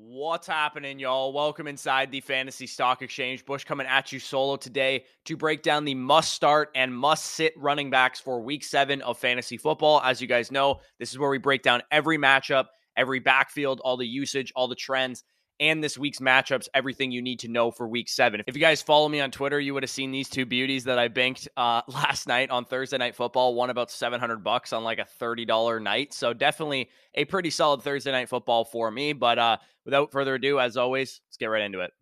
What's happening, y'all? Welcome inside the Fantasy Stock Exchange. Bush coming at you solo today to break down the must start and must sit running backs for week seven of fantasy football. As you guys know, this is where we break down every matchup, every backfield, all the usage, all the trends, and this week's matchups, everything you need to know for week seven. If you guys follow me on Twitter, you would have seen these two beauties that I banked uh, last night on Thursday Night Football. won about 700 bucks on like a $30 night. So definitely a pretty solid Thursday Night Football for me. But uh, without further ado, as always, let's get right into it.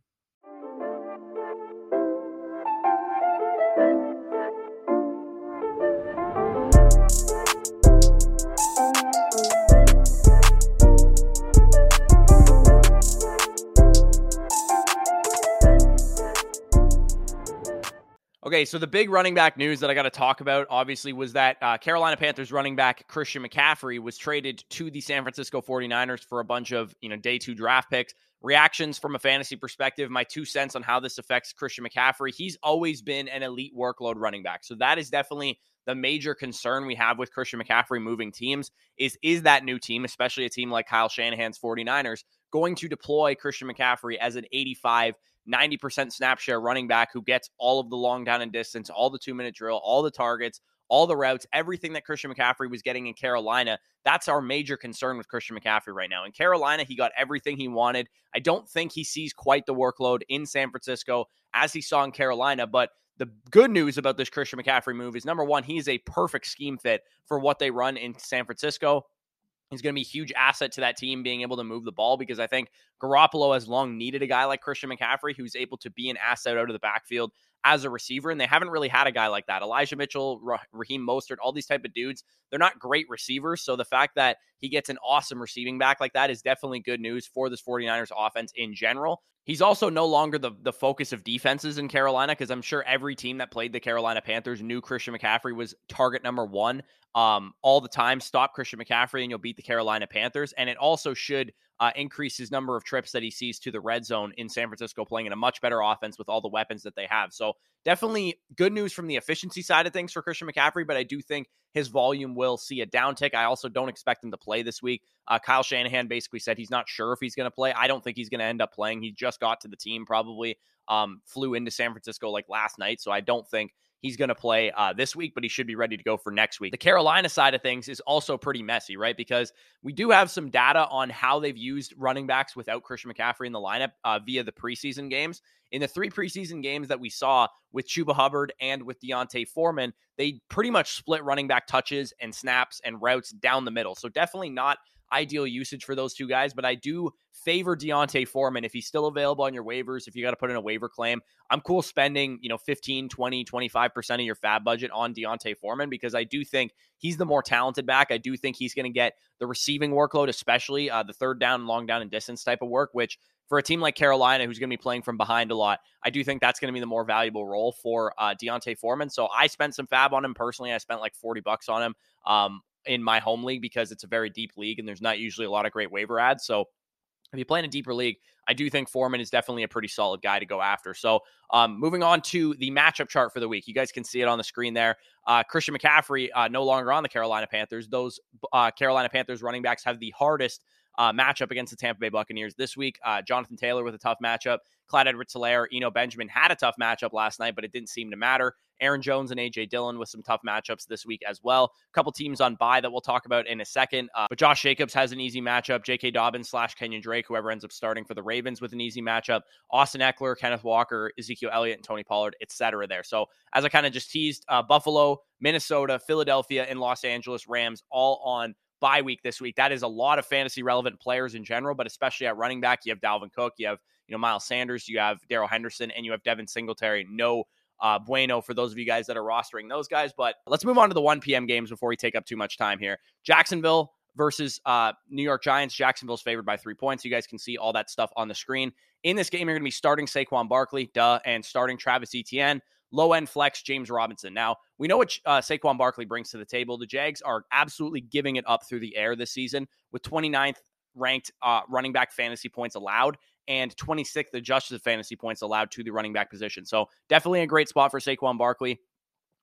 Okay, so the big running back news that I got to talk about, obviously, was that uh, Carolina Panthers running back Christian McCaffrey was traded to the San Francisco 49ers for a bunch of, you know, day two draft picks. Reactions from a fantasy perspective, my two cents on how this affects Christian McCaffrey. He's always been an elite workload running back. So that is definitely the major concern we have with Christian McCaffrey moving teams is is that new team, especially a team like Kyle Shanahan's 49ers, going to deploy Christian McCaffrey as an 85 90% snap share running back who gets all of the long down and distance, all the two minute drill, all the targets, all the routes, everything that Christian McCaffrey was getting in Carolina. That's our major concern with Christian McCaffrey right now. In Carolina, he got everything he wanted. I don't think he sees quite the workload in San Francisco as he saw in Carolina, but the good news about this Christian McCaffrey move is number one, he's a perfect scheme fit for what they run in San Francisco. He's going to be a huge asset to that team being able to move the ball because I think Garoppolo has long needed a guy like Christian McCaffrey who's able to be an asset out of the backfield as a receiver, and they haven't really had a guy like that. Elijah Mitchell, Raheem Mostert, all these type of dudes, they're not great receivers. So the fact that he gets an awesome receiving back like that is definitely good news for this 49ers offense in general. He's also no longer the, the focus of defenses in Carolina because I'm sure every team that played the Carolina Panthers knew Christian McCaffrey was target number one um, all the time. Stop Christian McCaffrey and you'll beat the Carolina Panthers. And it also should uh, increase his number of trips that he sees to the red zone in San Francisco, playing in a much better offense with all the weapons that they have. So, definitely good news from the efficiency side of things for Christian McCaffrey, but I do think his volume will see a downtick. I also don't expect him to play this week. Uh, Kyle Shanahan basically said he's not sure if he's going to play. I don't think he's going to end up playing. He just got to the team, probably um, flew into San Francisco like last night. So, I don't think he's going to play uh, this week, but he should be ready to go for next week. The Carolina side of things is also pretty messy, right? Because we do have some data on how they've used running backs without Christian McCaffrey in the lineup uh, via the preseason games. In the three preseason games that we saw with Chuba Hubbard and with D'Onta Foreman, they pretty much split running back touches and snaps and routes down the middle. So definitely not ideal usage for those two guys, but I do favor D'Onta Foreman if he's still available on your waivers. If you got to put in a waiver claim, I'm cool spending, you know, 15, 20, 25% of your fab budget on D'Onta Foreman because I do think he's the more talented back. I do think he's going to get the receiving workload, especially uh, the third down, long down, and distance type of work, which for a team like Carolina, who's going to be playing from behind a lot, I do think that's going to be the more valuable role for uh, D'Onta Foreman. So I spent some fab on him personally. I spent like 40 bucks on him. Um, in my home league because it's a very deep league and there's not usually a lot of great waiver ads. So if you play in a deeper league, I do think Foreman is definitely a pretty solid guy to go after. So, um, moving on to the matchup chart for the week, you guys can see it on the screen there. Uh, Christian McCaffrey uh, no longer on the Carolina Panthers. Those uh, Carolina Panthers running backs have the hardest uh, matchup against the Tampa Bay Buccaneers this week. Uh, Jonathan Taylor with a tough matchup. Clyde Edwards Helaire, Eno Benjamin had a tough matchup last night, but it didn't seem to matter. Aaron Jones and AJ Dillon with some tough matchups this week as well. A couple teams on bye that we'll talk about in a second. Uh, but Josh Jacobs has an easy matchup. J.K. Dobbins slash Kenyon Drake, whoever ends up starting for the Ravens with an easy matchup. Austin Ekeler, Kenneth Walker, Ezekiel Elliott, and Tony Pollard, etc. There. So as I kind of just teased, uh, Buffalo, Minnesota, Philadelphia, and Los Angeles Rams all on bye week this week. That is a lot of fantasy relevant players in general, but especially at running back, you have Dalvin Cook, you have you know Miles Sanders, you have Darrell Henderson, and you have Devin Singletary. No uh, bueno for those of you guys that are rostering those guys. But let's move on to the 1 p.m. games before we take up too much time here. Jacksonville versus uh, New York Giants. Jacksonville's favored by three points. You guys can see all that stuff on the screen. In this game, you're going to be starting Saquon Barkley, duh, and starting Travis Etienne. Low end flex, James Robinson. Now, we know what uh, Saquon Barkley brings to the table. The Jags are absolutely giving it up through the air this season with 29th ranked uh, running back fantasy points allowed and 26th adjusted fantasy points allowed to the running back position. So definitely a great spot for Saquon Barkley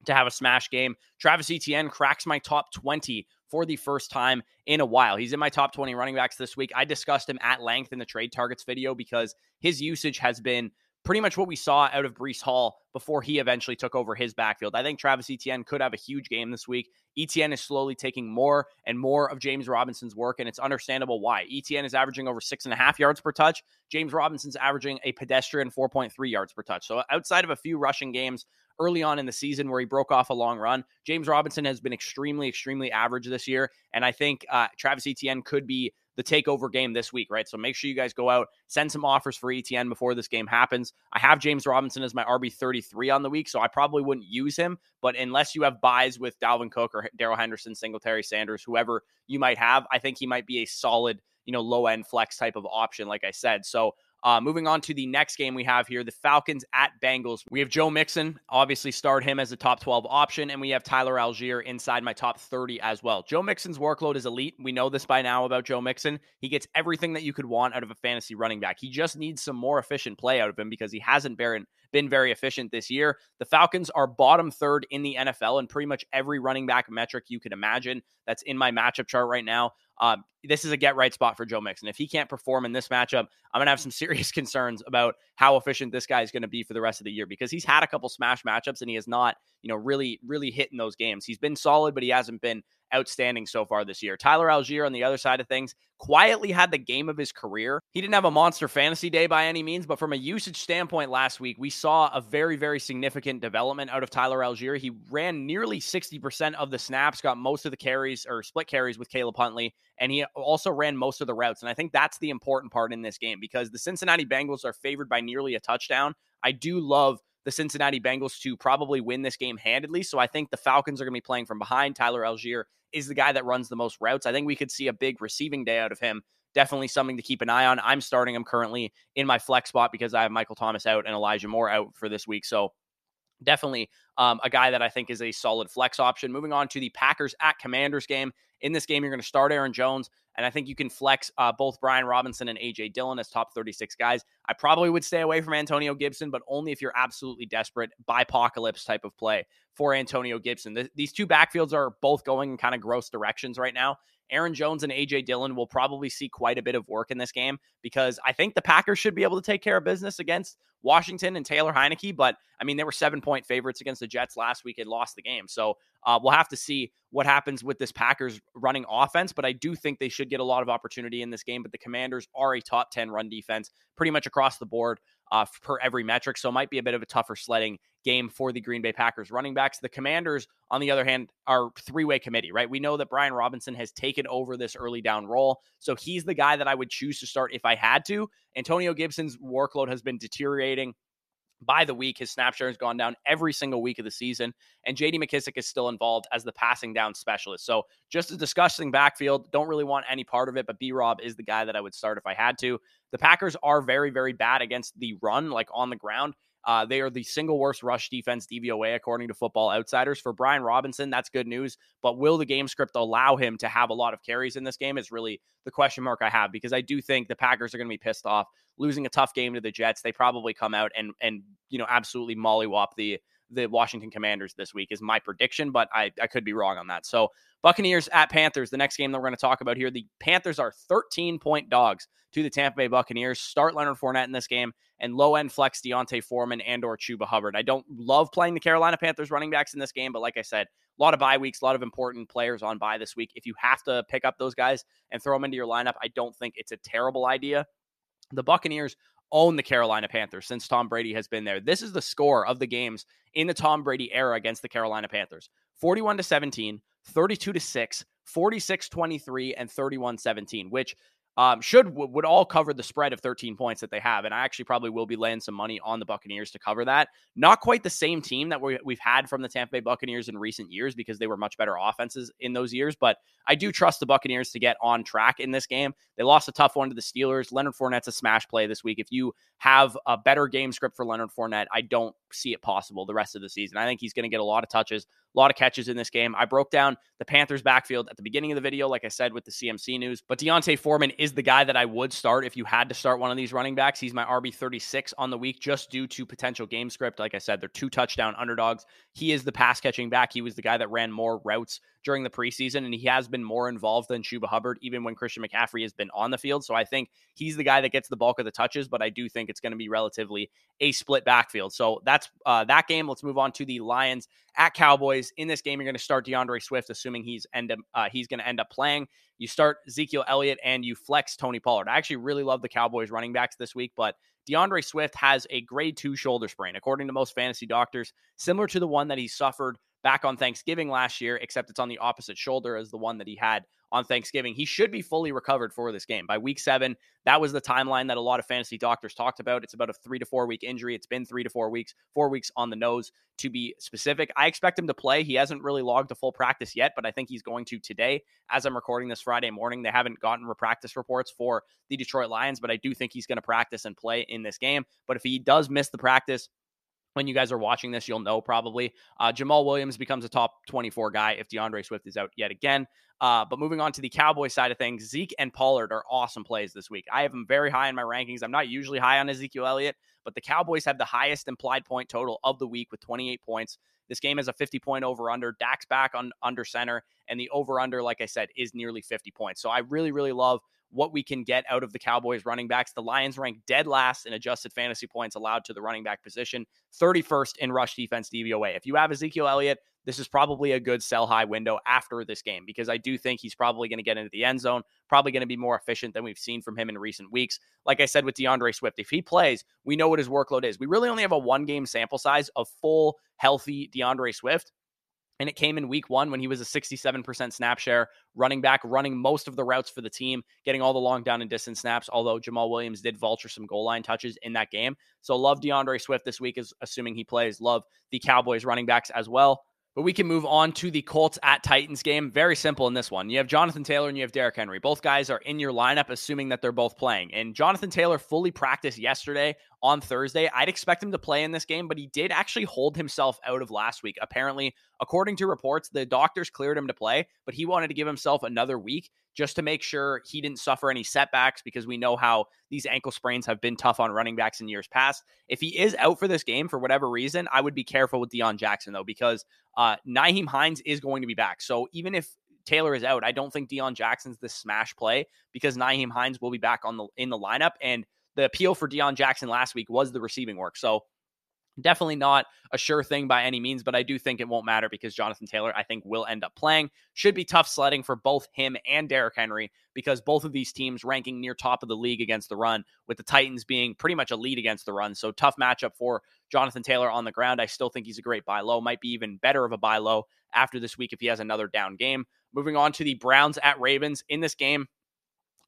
to have a smash game. Travis Etienne cracks my top 20 for the first time in a while. He's in my top 20 running backs this week. I discussed him at length in the trade targets video because his usage has been pretty much what we saw out of Breece Hall before he eventually took over his backfield. I think Travis Etienne could have a huge game this week. Etienne is slowly taking more and more of James Robinson's work, and it's understandable why. Etienne is averaging over six and a half yards per touch. James Robinson's averaging a pedestrian 4.3 yards per touch. So outside of a few rushing games early on in the season where he broke off a long run, James Robinson has been extremely, extremely average this year. And I think uh, Travis Etienne could be the takeover game this week, right? So make sure you guys go out, send some offers for ETN before this game happens. I have James Robinson as my RB 33 on the week, so I probably wouldn't use him. But unless you have buys with Dalvin Cook or Darrell Henderson, Singletary, Sanders, whoever you might have, I think he might be a solid, you know, low end flex type of option, like I said. So uh, moving on to the next game we have here, the Falcons at Bengals. We have Joe Mixon, obviously start him as a top 12 option, and we have Tyler Allgeier inside my top 30 as well. Joe Mixon's workload is elite. We know this by now about Joe Mixon. He gets everything that you could want out of a fantasy running back. He just needs some more efficient play out of him because he hasn't been been very efficient this year. The Falcons are bottom third in the NFL in pretty much every running back metric you could imagine. That's in my matchup chart right now. Uh, this is a get right spot for Joe Mixon. If he can't perform in this matchup, I'm going to have some serious concerns about how efficient this guy is going to be for the rest of the year because he's had a couple smash matchups and he has not, you know, really, really hit in those games. He's been solid, but he hasn't been outstanding so far this year. Tyler Allgeier on the other side of things quietly had the game of his career. He didn't have a monster fantasy day by any means, but from a usage standpoint last week, we saw a very, very significant development out of Tyler Allgeier. He ran nearly 60% of the snaps, got most of the carries or split carries with Caleb Huntley, and he also ran most of the routes. And I think that's the important part in this game because the Cincinnati Bengals are favored by nearly a touchdown. I do love the Cincinnati Bengals to probably win this game handedly. So I think the Falcons are going to be playing from behind. Tyler Allgeier is the guy that runs the most routes. I think we could see a big receiving day out of him. Definitely something to keep an eye on. I'm starting him currently in my flex spot because I have Michael Thomas out and Elijah Moore out for this week. So definitely um, a guy that I think is a solid flex option. Moving on to the Packers at Commanders game. In this game, you're going to start Aaron Jones, and I think you can flex uh, both Brian Robinson and AJ Dillon as top 36 guys. I probably would stay away from Antonio Gibson, but only if you're absolutely desperate, apocalypse type of play for Antonio Gibson. The, these two backfields are both going in kind of gross directions right now. Aaron Jones and AJ Dillon will probably see quite a bit of work in this game because I think the Packers should be able to take care of business against Washington and Taylor Heinicke. But I mean, they were seven point favorites against the Jets last week and lost the game. So uh, we'll have to see what happens with this Packers running offense. But I do think they should get a lot of opportunity in this game. But the Commanders are a top 10 run defense pretty much across the board uh, per every metric. So it might be a bit of a tougher sledding game for the Green Bay Packers running backs. The Commanders, on the other hand, are three way committee, right? We know that Brian Robinson has taken over this early down role. So he's the guy that I would choose to start if I had to. Antonio Gibson's workload has been deteriorating by the week. His snap share has gone down every single week of the season, and JD McKissic is still involved as the passing down specialist. So just a disgusting backfield. Don't really want any part of it, but B Rob is the guy that I would start if I had to. The Packers are very, very bad against the run, like on the ground. Uh, they are the single worst rush defense DVOA, according to Football Outsiders. For Brian Robinson, that's good news. But will the game script allow him to have a lot of carries in this game? Is really the question mark I have because I do think the Packers are going to be pissed off losing a tough game to the Jets. They probably come out and and you know absolutely mollywop the the Washington Commanders this week is my prediction, but I, I could be wrong on that. So Buccaneers at Panthers, the next game that we're going to talk about here. The Panthers are 13 point dogs to the Tampa Bay Buccaneers. Start Leonard Fournette in this game and low end flex D'Onta Foreman and or Chuba Hubbard. I don't love playing the Carolina Panthers running backs in this game, but like I said, a lot of bye weeks, a lot of important players on bye this week. If you have to pick up those guys and throw them into your lineup, I don't think it's a terrible idea. The Buccaneers own the Carolina Panthers since Tom Brady has been there. This is the score of the games in the Tom Brady era against the Carolina Panthers 41 to 17, 32 to 6, 46 23, and 31 17, which um, should would all cover the spread of 13 points that they have. And I actually probably will be laying some money on the Buccaneers to cover that. Not quite the same team that we, we've had from the Tampa Bay Buccaneers in recent years because they were much better offenses in those years. But I do trust the Buccaneers to get on track in this game. They lost a tough one to the Steelers. Leonard Fournette's a smash play this week. If you have a better game script for Leonard Fournette, I don't see it possible the rest of the season. I think he's going to get a lot of touches, A lot of catches in this game. I broke down the Panthers backfield at the beginning of the video, like I said, with the CMC news. But D'Onta Foreman is the guy that I would start if you had to start one of these running backs. He's my RB 36 on the week just due to potential game script. Like I said, they're two touchdown underdogs. He is the pass catching back. He was the guy that ran more routes during the preseason, and he has been more involved than Chuba Hubbard, even when Christian McCaffrey has been on the field. So I think he's the guy that gets the bulk of the touches, but I do think it's going to be relatively a split backfield. So that's uh, that game. Let's move on to the Lions at Cowboys. In this game, you're going to start D'Andre Swift, assuming he's end up, uh, he's going to end up playing. You start Ezekiel Elliott and you flex Tony Pollard. I actually really love the Cowboys running backs this week, but D'Andre Swift has a grade two shoulder sprain, according to most fantasy doctors, similar to the one that he suffered back on Thanksgiving last year, except it's on the opposite shoulder as the one that he had on Thanksgiving. He should be fully recovered for this game by week seven. That was the timeline that a lot of fantasy doctors talked about. It's about a three to four week injury. It's been three to four weeks, four weeks on the nose to be specific. I expect him to play. He hasn't really logged a full practice yet, but I think he's going to today. As I'm recording this Friday morning, they haven't gotten practice reports for the Detroit Lions, but I do think he's going to practice and play in this game. But if he does miss the practice, when you guys are watching this, you'll know probably. Uh, Jamaal Williams becomes a top 24 guy if D'Andre Swift is out yet again. Uh, but moving on to the Cowboy side of things, Zeke and Pollard are awesome plays this week. I have them very high in my rankings. I'm not usually high on Ezekiel Elliott, but the Cowboys have the highest implied point total of the week with 28 points. This game is a 50 point over under. Dak's back on under center, and the over under, like I said, is nearly 50 points. So I really, really love what we can get out of the Cowboys running backs. The Lions rank dead last in adjusted fantasy points allowed to the running back position, 31st in rush defense DVOA. If you have Ezekiel Elliott, this is probably a good sell high window after this game because I do think he's probably going to get into the end zone, probably going to be more efficient than we've seen from him in recent weeks. Like I said with D'Andre Swift, if he plays, we know what his workload is. We really only have a one game sample size of full, healthy D'Andre Swift. And it came in week one when he was a 67% snap share running back, running most of the routes for the team, getting all the long down and distance snaps. Although Jamaal Williams did vulture some goal line touches in that game. So love D'Andre Swift this week, is assuming he plays. Love the Cowboys running backs as well. But we can move on to the Colts at Titans game. Very simple in this one. You have Jonathan Taylor and you have Derrick Henry. Both guys are in your lineup, assuming that they're both playing. And Jonathan Taylor fully practiced yesterday on Thursday. I'd expect him to play in this game, but he did actually hold himself out of last week. Apparently, according to reports, the doctors cleared him to play, but he wanted to give himself another week just to make sure he didn't suffer any setbacks because we know how these ankle sprains have been tough on running backs in years past. If he is out for this game for whatever reason, I would be careful with Deon Jackson though, because uh, Nyheim Hines is going to be back. So even if Taylor is out, I don't think Deon Jackson's the smash play because Nyheim Hines will be back on the in the lineup. And the appeal for Deon Jackson last week was the receiving work. So Definitely not a sure thing by any means, but I do think it won't matter because Jonathan Taylor, I think, will end up playing. Should be tough sledding for both him and Derrick Henry because both of these teams ranking near top of the league against the run, with the Titans being pretty much a lead against the run. So tough matchup for Jonathan Taylor on the ground. I still think he's a great buy low, might be even better of a buy low after this week if he has another down game. Moving on to the Browns at Ravens. In this game,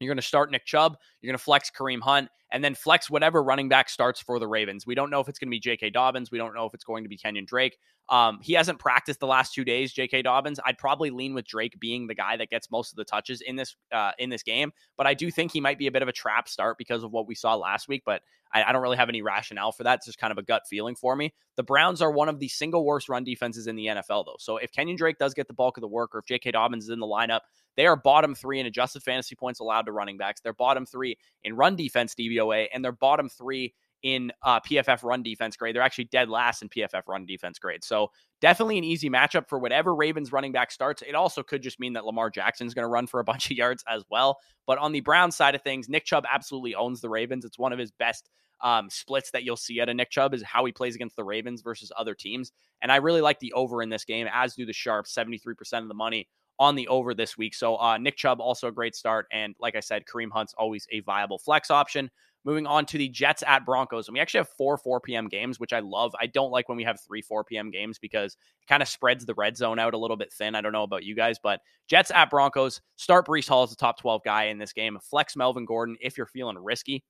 you're going to start Nick Chubb. You're going to flex Kareem Hunt and then flex whatever running back starts for the Ravens. We don't know if it's going to be J.K. Dobbins. We don't know if it's going to be Kenyon Drake. Um, he hasn't practiced the last two days, J.K. Dobbins. I'd probably lean with Drake being the guy that gets most of the touches in this uh, in this game, but I do think he might be a bit of a trap start because of what we saw last week. But I, I don't really have any rationale for that. It's just kind of a gut feeling for me. The Browns are one of the single worst run defenses in the NFL, though. So if Kenyon Drake does get the bulk of the work, or if J.K. Dobbins is in the lineup, they are bottom three in adjusted fantasy points allowed to running backs. They're bottom three in run defense DVOA, and they're bottom three in uh, PFF run defense grade. They're actually dead last in PFF run defense grade. So definitely an easy matchup for whatever Ravens running back starts. It also could just mean that Lamar Jackson's going to run for a bunch of yards as well. But on the Brown side of things, Nick Chubb absolutely owns the Ravens. It's one of his best um, splits that you'll see out of Nick Chubb is how he plays against the Ravens versus other teams. And I really like the over in this game, as do the Sharps, 73% of the money on the over this week. So uh, Nick Chubb also a great start, and like I said, Kareem Hunt's always a viable flex option. Moving on to the Jets at Broncos, and we actually have four 4 p.m. games, which I love. I don't like when we have three 4 p.m. games because it kind of spreads the red zone out a little bit thin. I don't know about you guys, but Jets at Broncos. Start Breece Hall as the top 12 guy in this game. Flex Melvin Gordon if you're feeling risky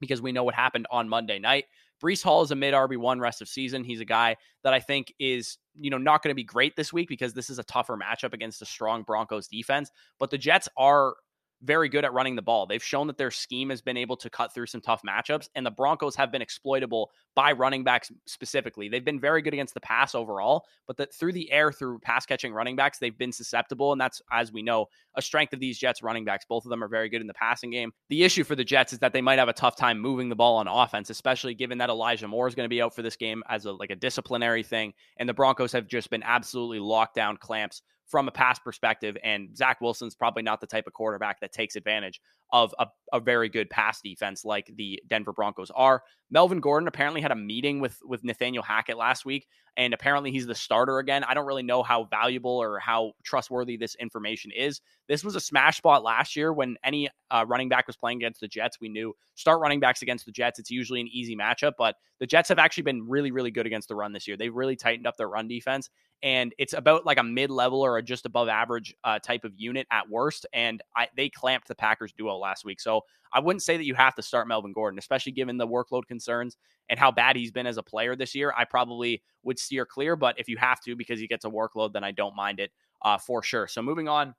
because we know what happened on Monday night. Breece Hall is a mid RB1 rest of season. He's a guy that I think is, you know, not going to be great this week because this is a tougher matchup against a strong Broncos defense. But the Jets are very good at running the ball. They've shown that their scheme has been able to cut through some tough matchups, and the Broncos have been exploitable by running backs specifically. They've been very good against the pass overall, but that through the air, through pass catching running backs, they've been susceptible, and that's as we know a strength of these Jets running backs. Both of them are very good in the passing game. The issue for the Jets is that they might have a tough time moving the ball on offense, especially given that Elijah Moore is going to be out for this game as a like a disciplinary thing, and the Broncos have just been absolutely locked down clamps from a pass perspective. And Zach Wilson's probably not the type of quarterback that takes advantage of a, a, very good pass defense like the Denver Broncos are. Melvin Gordon apparently had a meeting with with Nathaniel Hackett last week, and apparently he's the starter again. I don't really know how valuable or how trustworthy this information is. This was a smash spot last year when any uh, running back was playing against the Jets. We knew start running backs against the Jets. It's usually an easy matchup, but the Jets have actually been really, really good against the run this year. They've really tightened up their run defense, and it's about like a mid level or a just above average uh, type of unit at worst. And I, they clamped the Packers duo last week. So I wouldn't say that you have to start Melvin Gordon, especially given the workload concerns and how bad he's been as a player this year. I probably would steer clear, but if you have to because he gets a workload, then I don't mind it uh, for sure. So moving on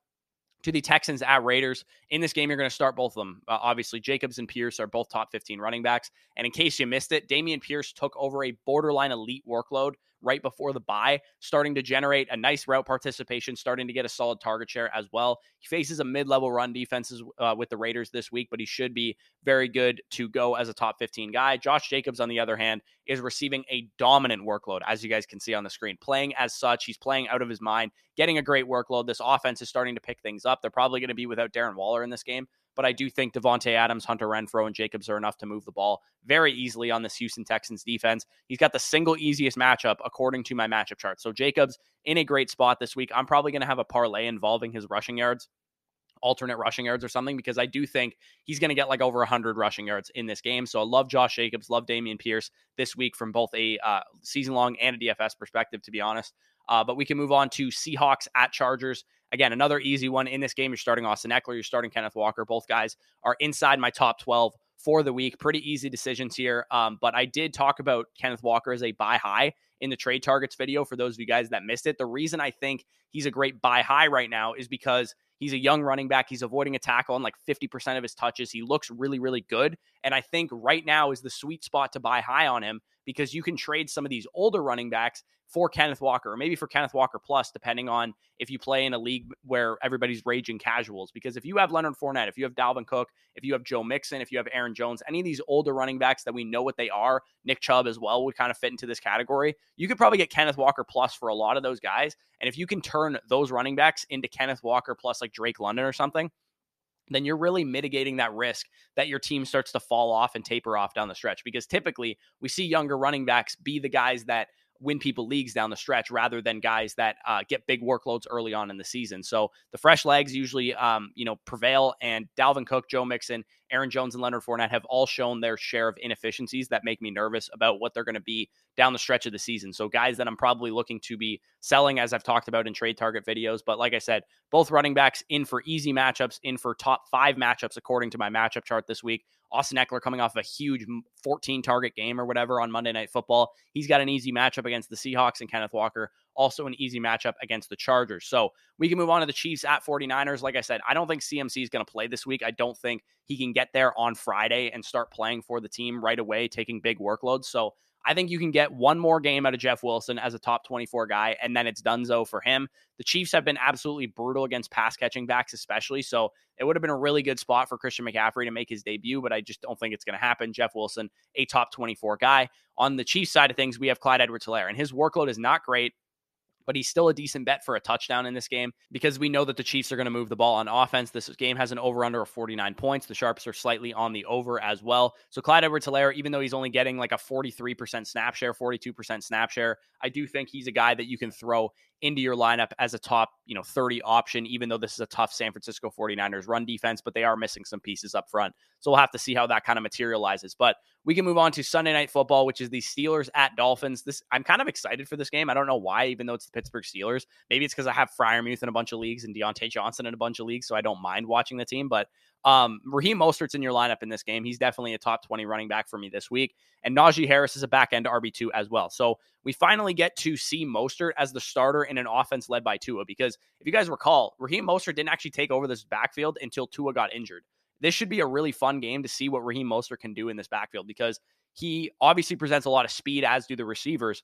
to the Texans at Raiders. In this game, you're going to start both of them. Uh, obviously, Jacobs and Pierce are both top 15 running backs. And in case you missed it, Dameon Pierce took over a borderline elite workload right before the bye, starting to generate a nice route participation, starting to get a solid target share as well. He faces a mid-level run defenses uh, with the Raiders this week, but he should be very good to go as a top 15 guy. Josh Jacobs, on the other hand, is receiving a dominant workload, as you guys can see on the screen. Playing as such, he's playing out of his mind, getting a great workload. This offense is starting to pick things up. They're probably going to be without Darren Waller in this game, but I do think Davante Adams, Hunter Renfrow, and Jacobs are enough to move the ball very easily on this Houston Texans defense. He's got the single easiest matchup according to my matchup chart. So Jacobs in a great spot this week. I'm probably going to have a parlay involving his rushing yards alternate rushing yards or something because I do think he's going to get like over 100 rushing yards in this game. So I love Josh Jacobs, love Dameon Pierce this week from both a uh, season long and a DFS perspective, to be honest. Uh, but we can move on to Seahawks at Chargers. Again, another easy one in this game. You're starting Austin Ekeler, you're starting Kenneth Walker. Both guys are inside my top 12 for the week. Pretty easy decisions here. Um, but I did talk about Kenneth Walker as a buy high in the trade targets video for those of you guys that missed it. The reason I think he's a great buy high right now is because he's a young running back. He's avoiding a tackle on like 50% of his touches. He looks really, really good. And I think right now is the sweet spot to buy high on him because you can trade some of these older running backs for Kenneth Walker, or maybe for Kenneth Walker plus, depending on if you play in a league where everybody's raging casuals. Because if you have Leonard Fournette, if you have Dalvin Cook, if you have Joe Mixon, if you have Aaron Jones, any of these older running backs that we know what they are, Nick Chubb as well would kind of fit into this category. You could probably get Kenneth Walker plus for a lot of those guys. And if you can turn those running backs into Kenneth Walker plus like Drake London or something, then you're really mitigating that risk that your team starts to fall off and taper off down the stretch. Because typically we see younger running backs be the guys that win people leagues down the stretch rather than guys that uh, get big workloads early on in the season. So the fresh legs usually, um, you know, prevail. And Dalvin Cook, Joe Mixon, Aaron Jones, and Leonard Fournette have all shown their share of inefficiencies that make me nervous about what they're going to be down the stretch of the season. So guys that I'm probably looking to be selling, as I've talked about in trade target videos. But like I said, both running backs in for easy matchups, in for top five matchups according to my matchup chart this week. Austin Ekeler coming off a huge 14 target game or whatever on Monday Night Football. He's got an easy matchup against the Seahawks and Kenneth Walker, also an easy matchup against the Chargers. So we can move on to the Chiefs at 49ers. Like I said, I don't think CMC is going to play this week. I don't think he can get there on Friday and start playing for the team right away, taking big workloads. So I think you can get one more game out of Jeff Wilson as a top 24 guy, and then it's donezo for him. The Chiefs have been absolutely brutal against pass catching backs, especially. So it would have been a really good spot for Christian McCaffrey to make his debut, but I just don't think it's going to happen. Jeff Wilson, a top 24 guy. On the Chiefs side of things, we have Clyde Edwards Helaire, and his workload is not great but he's still a decent bet for a touchdown in this game because we know that the Chiefs are going to move the ball on offense. This game has an over under of 49 points. The Sharps are slightly on the over as well. So Clyde Edwards Helaire, even though he's only getting like a 43% snap share, 42% snap share, I do think he's a guy that you can throw into your lineup as a top, you know, 30 option, even though this is a tough San Francisco 49ers run defense, but they are missing some pieces up front. So we'll have to see how that kind of materializes. But we can move on to Sunday night football, which is the Steelers at Dolphins. This I'm kind of excited for this game. I don't know why, even though it's the Pittsburgh Steelers. Maybe it's because I have Freiermuth in a bunch of leagues and Diontae Johnson in a bunch of leagues, so I don't mind watching the team. But Um, Raheem Mostert's in your lineup in this game. He's definitely a top 20 running back for me this week. And Najee Harris is a back end RB2 as well. So we finally get to see Mostert as the starter in an offense led by Tua. Because if you guys recall, Raheem Mostert didn't actually take over this backfield until Tua got injured. This should be a really fun game to see what Raheem Mostert can do in this backfield because he obviously presents a lot of speed, as do the receivers.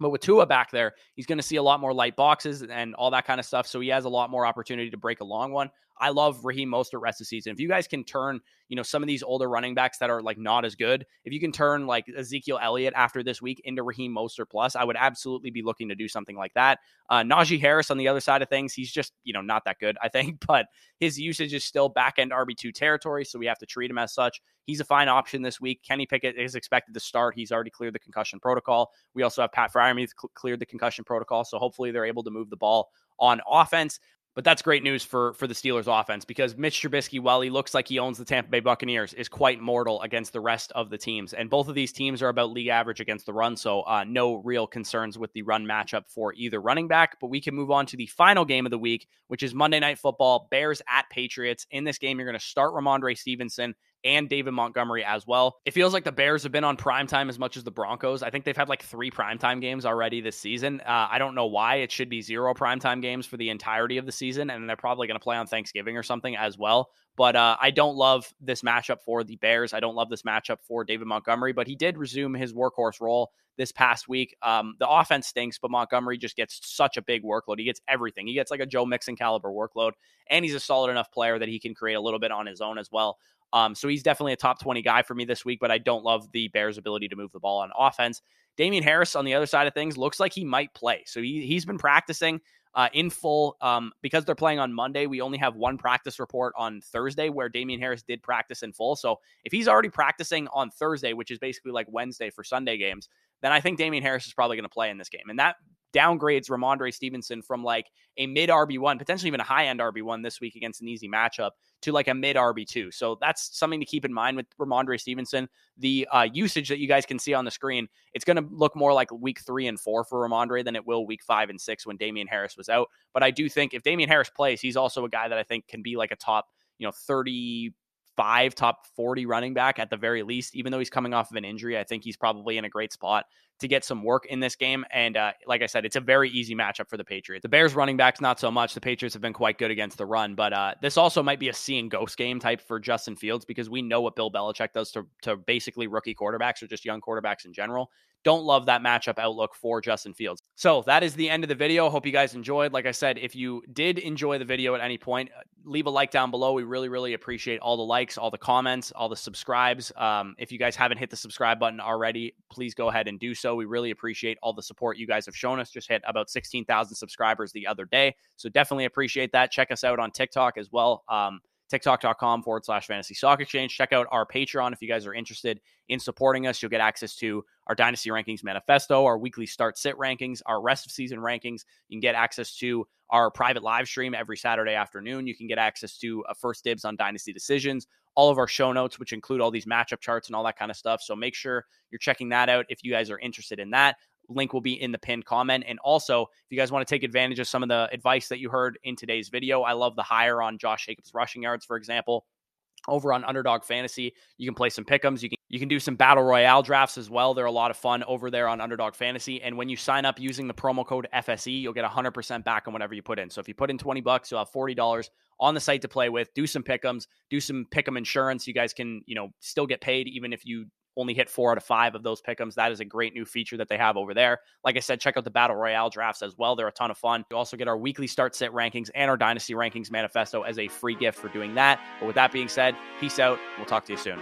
But with Tua back there, he's going to see a lot more light boxes and all that kind of stuff. So he has a lot more opportunity to break a long one. I love Raheem Mostert rest of season. If you guys can turn, you know, some of these older running backs that are like not as good, if you can turn like Ezekiel Elliott after this week into Raheem Mostert plus, I would absolutely be looking to do something like that. Uh, Najee Harris on the other side of things, he's just, you know, not that good, I think, but his usage is still back end RB2 territory. So we have to treat him as such. He's a fine option this week. Kenny Pickett is expected to start. He's already cleared the concussion protocol. We also have Pat Freiermuth cleared the concussion protocol. So hopefully they're able to move the ball on offense. But that's great news for for the Steelers offense because Mitch Trubisky, while he looks like he owns the Tampa Bay Buccaneers, is quite mortal against the rest of the teams. And both of these teams are about league average against the run, so uh, no real concerns with the run matchup for either running back. But we can move on to the final game of the week, which is Monday Night Football, Bears at Patriots. In this game, you're going to start Rhamondre Stevenson and David Montgomery as well. It feels like the Bears have been on prime time as much as the Broncos. I think they've had like three primetime games already this season. Uh, I don't know why it should be zero primetime games for the entirety of the season, and they're probably going to play on Thanksgiving or something as well. But uh, I don't love this matchup for the Bears. I don't love this matchup for David Montgomery, but he did resume his workhorse role this past week. Um, the offense stinks, but Montgomery just gets such a big workload. He gets everything. He gets like a Joe Mixon caliber workload, and he's a solid enough player that he can create a little bit on his own as well. Um, so he's definitely a top 20 guy for me this week, but I don't love the Bears' ability to move the ball on offense. Damien Harris on the other side of things looks like he might play. So he, he's been practicing uh, in full. Um, because they're playing on Monday, we only have one practice report on Thursday where Damien Harris did practice in full. So if he's already practicing on Thursday, which is basically like Wednesday for Sunday games, then I think Damien Harris is probably going to play in this game. And that downgrades Rhamondre Stevenson from like a mid RB1, potentially even a high end RB1 this week against an easy matchup to like a mid RB2. So that's something to keep in mind with Rhamondre Stevenson. The uh, usage that you guys can see on the screen, it's going to look more like week three and four for Rhamondre than it will week five and six when Damien Harris was out. But I do think if Damien Harris plays, he's also a guy that I think can be like a top, you know, 30 five top 40 running back at the very least. Even though he's coming off of an injury, I think he's probably in a great spot to get some work in this game. And uh, like I said, it's a very easy matchup for the Patriots. The Bears running backs, not so much. The Patriots have been quite good against the run, but uh, this also might be a seeing ghost game type for Justin Fields because we know what Bill Belichick does to, to basically rookie quarterbacks or just young quarterbacks in general. Don't love that matchup outlook for Justin Fields. So that is the end of the video. Hope you guys enjoyed. Like I said, if you did enjoy the video at any point, uh, leave a like down below. We really, really appreciate all the likes, all the comments, all the subscribes. Um, if you guys haven't hit the subscribe button already, please go ahead and do so. We really appreciate all the support you guys have shown us. Just hit about 16,000 subscribers the other day. So definitely appreciate that. Check us out on TikTok as well. Um, tiktok.com forward slash fantasy stock exchange. Check out our Patreon if you guys are interested in supporting us. You'll get access to our dynasty rankings manifesto, our weekly start sit rankings, our rest of season rankings. You can get access to our private live stream every Saturday afternoon. You can get access to a first dibs on dynasty decisions, all of our show notes, which include all these matchup charts and all that kind of stuff. So make sure you're checking that out if you guys are interested in that. Link will be in the pinned comment. And also, if you guys want to take advantage of some of the advice that you heard in today's video, I love the higher on Josh Jacobs rushing yards, for example. Over on Underdog Fantasy, you can play some pickums. You can you can do some battle royale drafts as well. They're a lot of fun over there on Underdog Fantasy. And when you sign up using the promo code FSE, you'll get 100% back on whatever you put in. So if you put in 20 bucks, you'll have $40 on the site to play with. Do some pickums, do some pick'em insurance. You guys can, you know, still get paid even if you only hit four out of five of those pickums. That is a great new feature that they have over there. Like I said, check out the Battle Royale drafts as well. They're a ton of fun. You also get our weekly start set rankings and our Dynasty rankings manifesto as a free gift for doing that. But with that being said, peace out. We'll talk to you soon.